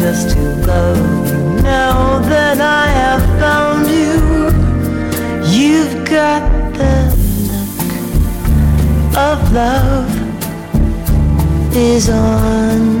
just to love you. Now that I love is on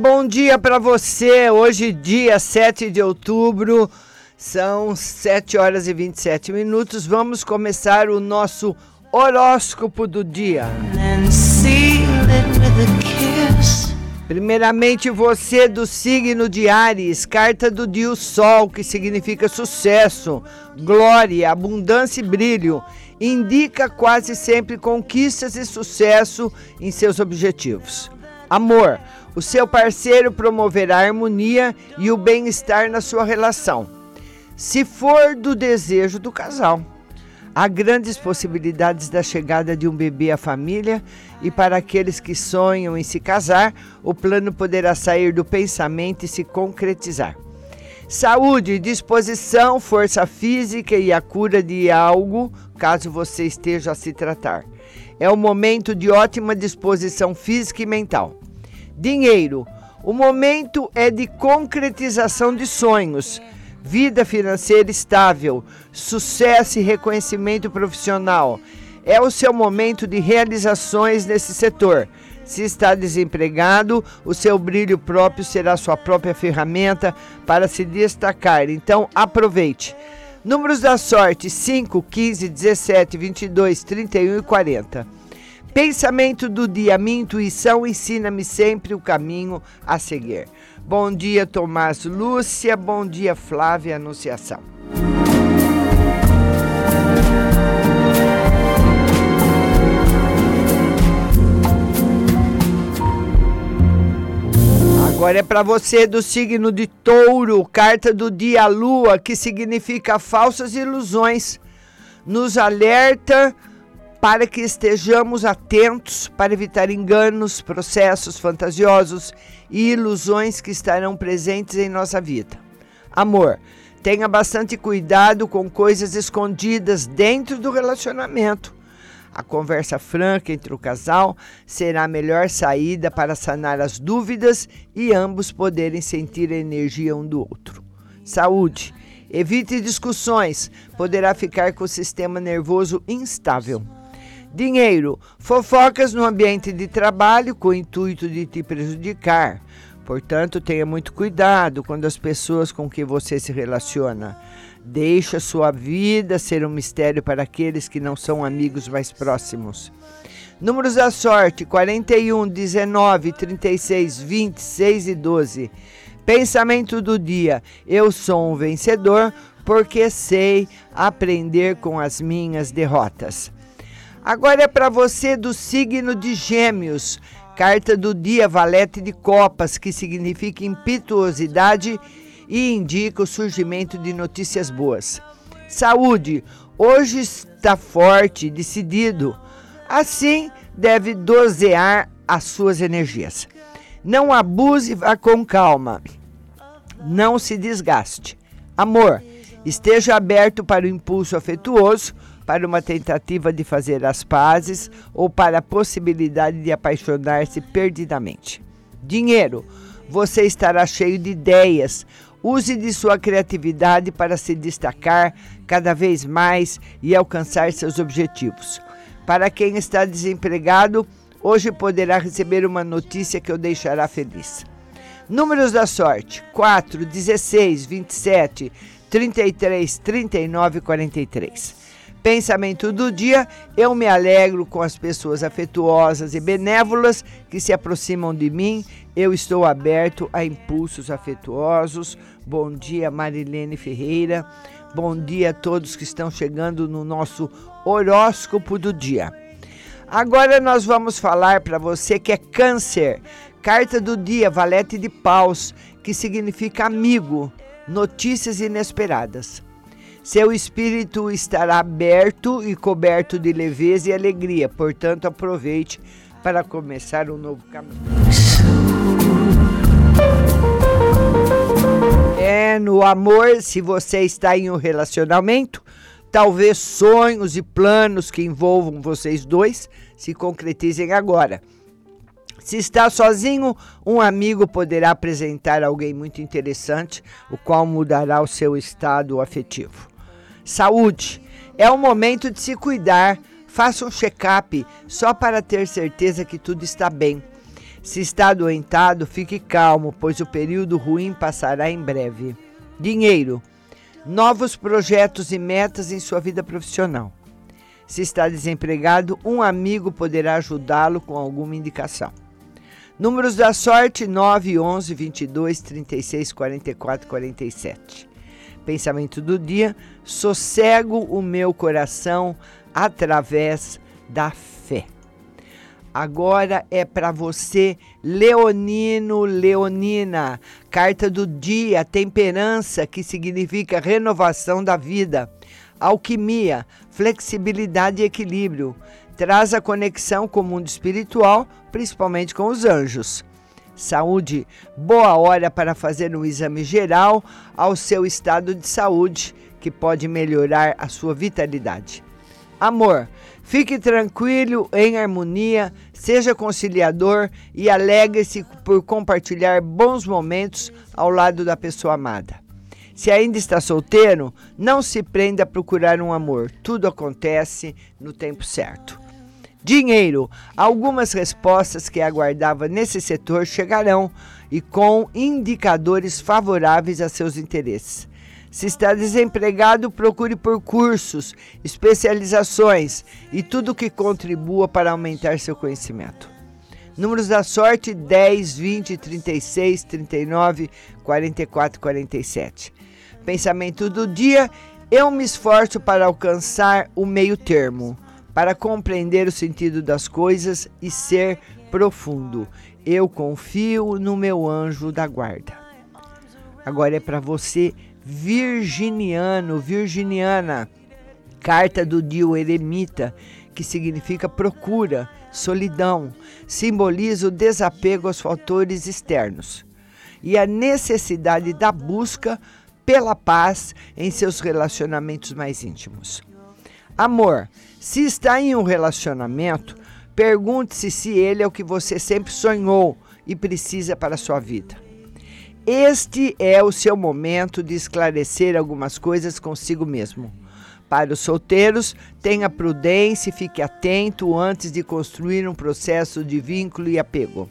bom dia para você. Hoje, dia 7 de outubro, são 7 horas e 27 minutos. Vamos começar o nosso horóscopo do dia. Primeiramente, você do signo de Ares, carta do dia o Sol, que significa sucesso, glória, abundância e brilho. Indica quase sempre conquistas e sucesso em seus objetivos. Amor, o seu parceiro promoverá a harmonia e o bem-estar na sua relação. Se for do desejo do casal. Há grandes possibilidades da chegada de um bebê à família e para aqueles que sonham em se casar, o plano poderá sair do pensamento e se concretizar. Saúde, disposição, força física e a cura de algo, caso você esteja a se tratar. É um momento de ótima disposição física e mental. Dinheiro, o momento é de concretização de sonhos vida financeira estável, sucesso e reconhecimento profissional. É o seu momento de realizações nesse setor. Se está desempregado, o seu brilho próprio será sua própria ferramenta para se destacar. Então, aproveite. Números da sorte: 5, 15, 17, 22, 31 e 40. Pensamento do dia: minha intuição ensina-me sempre o caminho a seguir. Bom dia, Tomás Lúcia. Bom dia, Flávia Anunciação. Agora é para você do signo de Touro, carta do dia Lua, que significa falsas ilusões. Nos alerta para que estejamos atentos para evitar enganos, processos fantasiosos e ilusões que estarão presentes em nossa vida. Amor, tenha bastante cuidado com coisas escondidas dentro do relacionamento. A conversa franca entre o casal será a melhor saída para sanar as dúvidas e ambos poderem sentir a energia um do outro. Saúde. Evite discussões, poderá ficar com o sistema nervoso instável. Dinheiro, fofocas no ambiente de trabalho com o intuito de te prejudicar. Portanto, tenha muito cuidado quando as pessoas com que você se relaciona. Deixe a sua vida ser um mistério para aqueles que não são amigos mais próximos. Números da sorte: 41, 19, 36, 26 e 12. Pensamento do dia: Eu sou um vencedor porque sei aprender com as minhas derrotas. Agora é para você do signo de Gêmeos. Carta do dia Valete de Copas, que significa impetuosidade e indica o surgimento de notícias boas. Saúde. Hoje está forte, decidido. Assim, deve dosear as suas energias. Não abuse, vá com calma. Não se desgaste. Amor, esteja aberto para o impulso afetuoso para uma tentativa de fazer as pazes ou para a possibilidade de apaixonar-se perdidamente. Dinheiro. Você estará cheio de ideias. Use de sua criatividade para se destacar cada vez mais e alcançar seus objetivos. Para quem está desempregado, hoje poderá receber uma notícia que o deixará feliz. Números da sorte: 4, 16, 27, 33, 39 e 43. Pensamento do dia: eu me alegro com as pessoas afetuosas e benévolas que se aproximam de mim. Eu estou aberto a impulsos afetuosos. Bom dia, Marilene Ferreira. Bom dia a todos que estão chegando no nosso horóscopo do dia. Agora nós vamos falar para você que é câncer. Carta do dia, Valete de Paus, que significa amigo, notícias inesperadas. Seu espírito estará aberto e coberto de leveza e alegria, portanto, aproveite para começar um novo caminho. É no amor, se você está em um relacionamento, talvez sonhos e planos que envolvam vocês dois se concretizem agora. Se está sozinho, um amigo poderá apresentar alguém muito interessante, o qual mudará o seu estado afetivo. Saúde. É o momento de se cuidar. Faça um check-up só para ter certeza que tudo está bem. Se está adoentado, fique calmo, pois o período ruim passará em breve. Dinheiro. Novos projetos e metas em sua vida profissional. Se está desempregado, um amigo poderá ajudá-lo com alguma indicação. Números da sorte: 9, 11, 22, 36, 44, 47. Pensamento do dia: sossego o meu coração através da fé. Agora é para você, Leonino, Leonina. Carta do dia, temperança, que significa renovação da vida. Alquimia, flexibilidade e equilíbrio traz a conexão com o mundo espiritual, principalmente com os anjos. Saúde, boa hora para fazer um exame geral ao seu estado de saúde, que pode melhorar a sua vitalidade. Amor, fique tranquilo, em harmonia, seja conciliador e alegre-se por compartilhar bons momentos ao lado da pessoa amada. Se ainda está solteiro, não se prenda a procurar um amor, tudo acontece no tempo certo. Dinheiro. Algumas respostas que aguardava nesse setor chegarão e com indicadores favoráveis a seus interesses. Se está desempregado, procure por cursos, especializações e tudo que contribua para aumentar seu conhecimento. Números da sorte: 10, 20, 36, 39, 44, 47. Pensamento do dia: eu me esforço para alcançar o meio termo para compreender o sentido das coisas e ser profundo. Eu confio no meu anjo da guarda. Agora é para você, virginiano, virginiana. Carta do Dio Eremita, que significa procura, solidão, simboliza o desapego aos fatores externos e a necessidade da busca pela paz em seus relacionamentos mais íntimos. Amor, se está em um relacionamento, pergunte-se se ele é o que você sempre sonhou e precisa para a sua vida. Este é o seu momento de esclarecer algumas coisas consigo mesmo. Para os solteiros, tenha prudência e fique atento antes de construir um processo de vínculo e apego.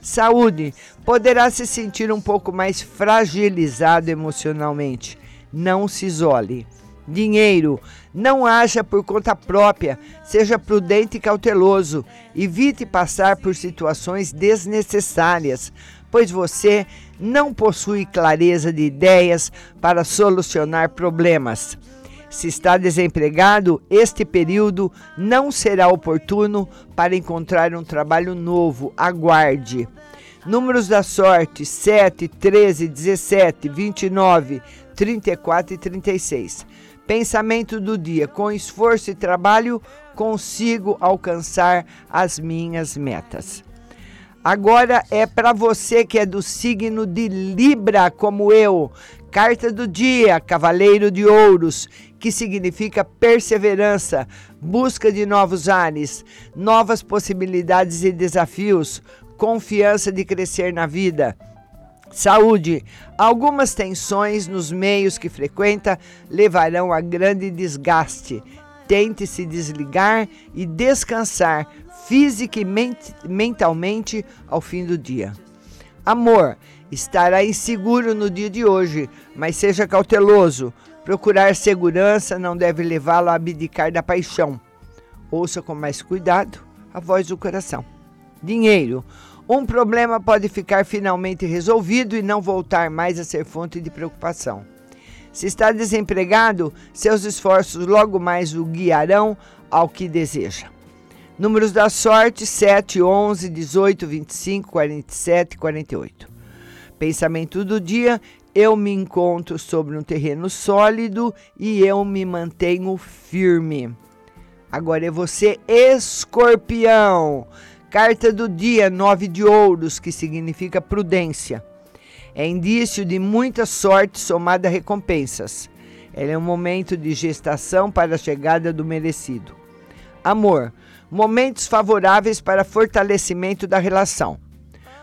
Saúde, poderá se sentir um pouco mais fragilizado emocionalmente. Não se isole. Dinheiro, não haja por conta própria, seja prudente e cauteloso. Evite passar por situações desnecessárias, pois você não possui clareza de ideias para solucionar problemas. Se está desempregado, este período não será oportuno para encontrar um trabalho novo. Aguarde. Números da sorte: 7, 13, 17, 29, 34 e 36. Pensamento do dia: com esforço e trabalho consigo alcançar as minhas metas. Agora é para você que é do signo de Libra, como eu. Carta do dia, Cavaleiro de Ouros, que significa perseverança, busca de novos ares, novas possibilidades e desafios, confiança de crescer na vida. Saúde. Algumas tensões nos meios que frequenta levarão a grande desgaste. Tente se desligar e descansar física e mentalmente ao fim do dia. Amor. Estará inseguro no dia de hoje, mas seja cauteloso. Procurar segurança não deve levá-lo a abdicar da paixão. Ouça com mais cuidado a voz do coração. Dinheiro. Um problema pode ficar finalmente resolvido e não voltar mais a ser fonte de preocupação. Se está desempregado, seus esforços logo mais o guiarão ao que deseja. Números da sorte: 7, 11, 18, 25, 47 e 48. Pensamento do dia: eu me encontro sobre um terreno sólido e eu me mantenho firme. Agora é você, escorpião. Carta do dia, nove de ouros, que significa prudência. É indício de muita sorte somada a recompensas. Ela é um momento de gestação para a chegada do merecido. Amor, momentos favoráveis para fortalecimento da relação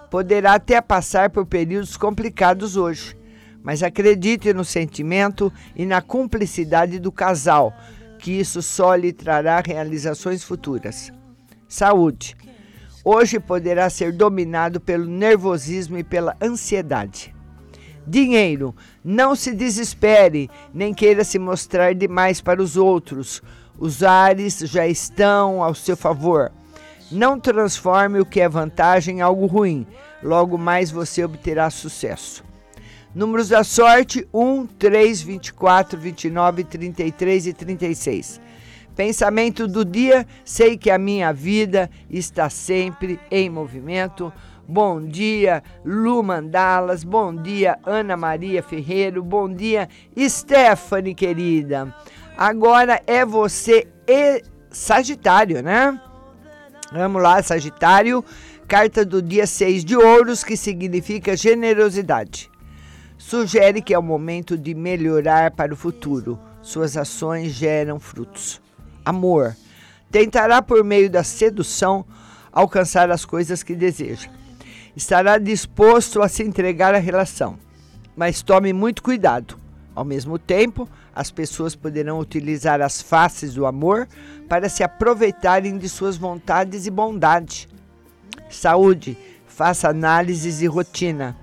poderá até passar por períodos complicados hoje, mas acredite no sentimento e na cumplicidade do casal, que isso só lhe trará realizações futuras. Saúde. Hoje poderá ser dominado pelo nervosismo e pela ansiedade. Dinheiro. Não se desespere, nem queira se mostrar demais para os outros. Os ares já estão ao seu favor. Não transforme o que é vantagem em algo ruim. Logo mais você obterá sucesso. Números da sorte: 1, 3, 24, 29, 33 e 36. Pensamento do dia: sei que a minha vida está sempre em movimento. Bom dia, Lu Mandalas. Bom dia, Ana Maria Ferreiro. Bom dia, Stephanie, querida. Agora é você e Sagitário, né? Vamos lá, Sagitário. Carta do dia 6 de ouros, que significa generosidade. Sugere que é o momento de melhorar para o futuro. Suas ações geram frutos. Amor. Tentará, por meio da sedução, alcançar as coisas que deseja. Estará disposto a se entregar à relação, mas tome muito cuidado. Ao mesmo tempo, as pessoas poderão utilizar as faces do amor para se aproveitarem de suas vontades e bondade. Saúde, faça análises e rotina.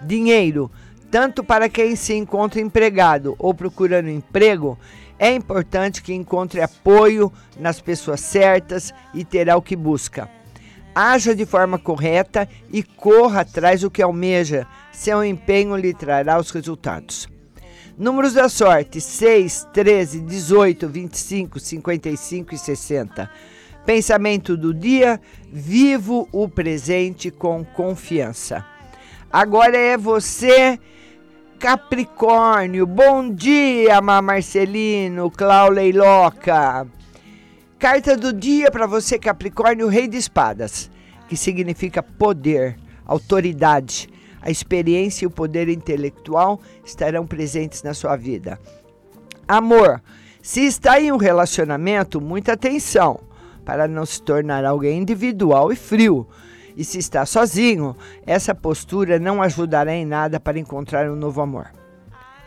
Dinheiro, tanto para quem se encontra empregado ou procurando emprego, é importante que encontre apoio nas pessoas certas e terá o que busca. Haja de forma correta e corra atrás do que almeja. Seu empenho lhe trará os resultados. Números da sorte: 6, 13, 18, 25, 55 e 60. Pensamento do dia: vivo o presente com confiança. Agora é você, Capricórnio. Bom dia, Má Marcelino, Clau Leiloca. Carta do dia para você, Capricórnio, Rei de Espadas, que significa poder, autoridade a experiência e o poder intelectual estarão presentes na sua vida. Amor. Se está em um relacionamento, muita atenção para não se tornar alguém individual e frio. E se está sozinho, essa postura não ajudará em nada para encontrar um novo amor.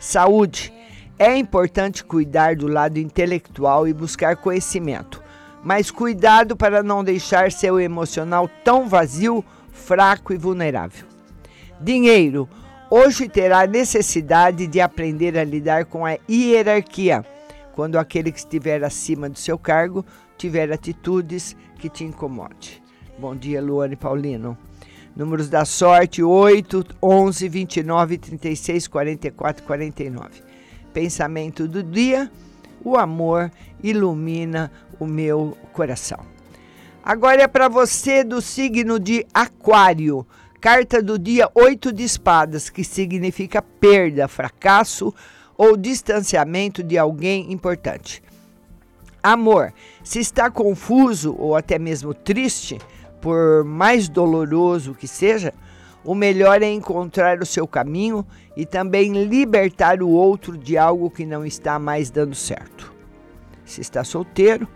Saúde. É importante cuidar do lado intelectual e buscar conhecimento, mas cuidado para não deixar seu emocional tão vazio, fraco e vulnerável. Dinheiro. Hoje terá necessidade de aprender a lidar com a hierarquia, quando aquele que estiver acima do seu cargo tiver atitudes que te incomode. Bom dia, Luane Paulino. Números da sorte: 8, 11, 29, 36, 44, 49. Pensamento do dia: o amor ilumina o meu coração. Agora é para você do signo de Aquário. Carta do dia 8 de espadas, que significa perda, fracasso ou distanciamento de alguém importante. Amor, se está confuso ou até mesmo triste, por mais doloroso que seja, O melhor é encontrar o seu caminho e também libertar o outro de algo que não está mais dando certo. Se está solteiro,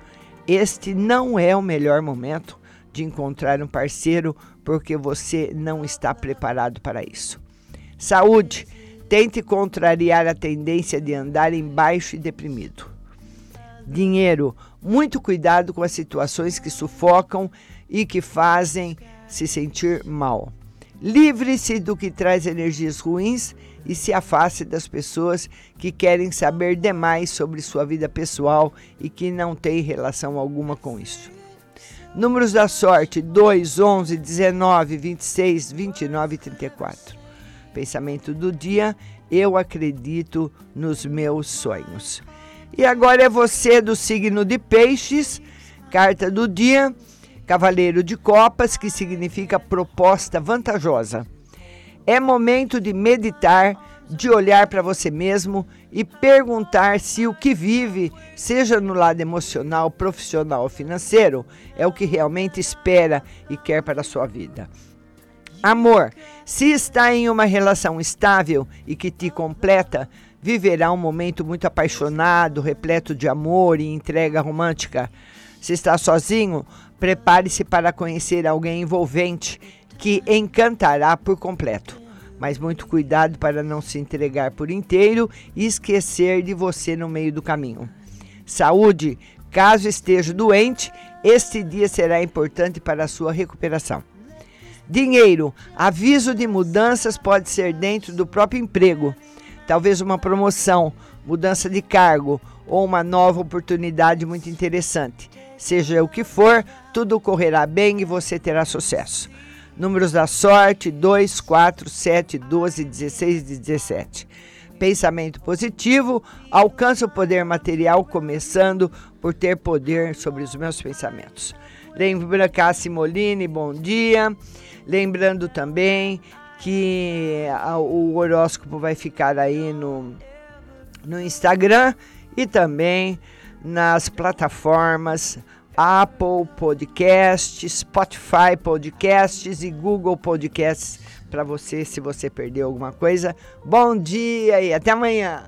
este não é o melhor momento de encontrar um parceiro porque você não está preparado para isso. Saúde, tente contrariar a tendência de andar embaixo e deprimido. Dinheiro, muito cuidado com as situações que sufocam e que fazem se sentir mal. Livre-se do que traz energias ruins e se afaste das pessoas que querem saber demais sobre sua vida pessoal e que não têm relação alguma com isso. Números da sorte: 2, 11, 19, 26, 29 e 34. Pensamento do dia: eu acredito nos meus sonhos. E agora é você do signo de Peixes, carta do dia Cavaleiro de Copas, que significa proposta vantajosa. É momento de meditar, de olhar para você mesmo e perguntar se o que vive, seja no lado emocional, profissional ou financeiro, é o que realmente espera e quer para a sua vida. Amor, se está em uma relação estável e que te completa, viverá um momento muito apaixonado, repleto de amor e entrega romântica. Se está sozinho, prepare-se para conhecer alguém envolvente que encantará por completo. Mas muito cuidado para não se entregar por inteiro e esquecer de você no meio do caminho. Saúde, caso esteja doente, este dia será importante para a sua recuperação. Dinheiro, aviso de mudanças pode ser dentro do próprio emprego, talvez uma promoção, mudança de cargo ou uma nova oportunidade muito interessante. Seja o que for, tudo correrá bem e você terá sucesso. Números da sorte: 2, 4, 7, 12, 16 e 17. Pensamento positivo: alcança o poder material começando por ter poder sobre os meus pensamentos. Lembra Cassi Moline, bom dia. Lembrando também que o horóscopo vai ficar aí no, no Instagram e também nas plataformas Apple Podcasts, Spotify Podcasts e Google Podcasts para você se você perdeu alguma coisa. Bom dia e até amanhã.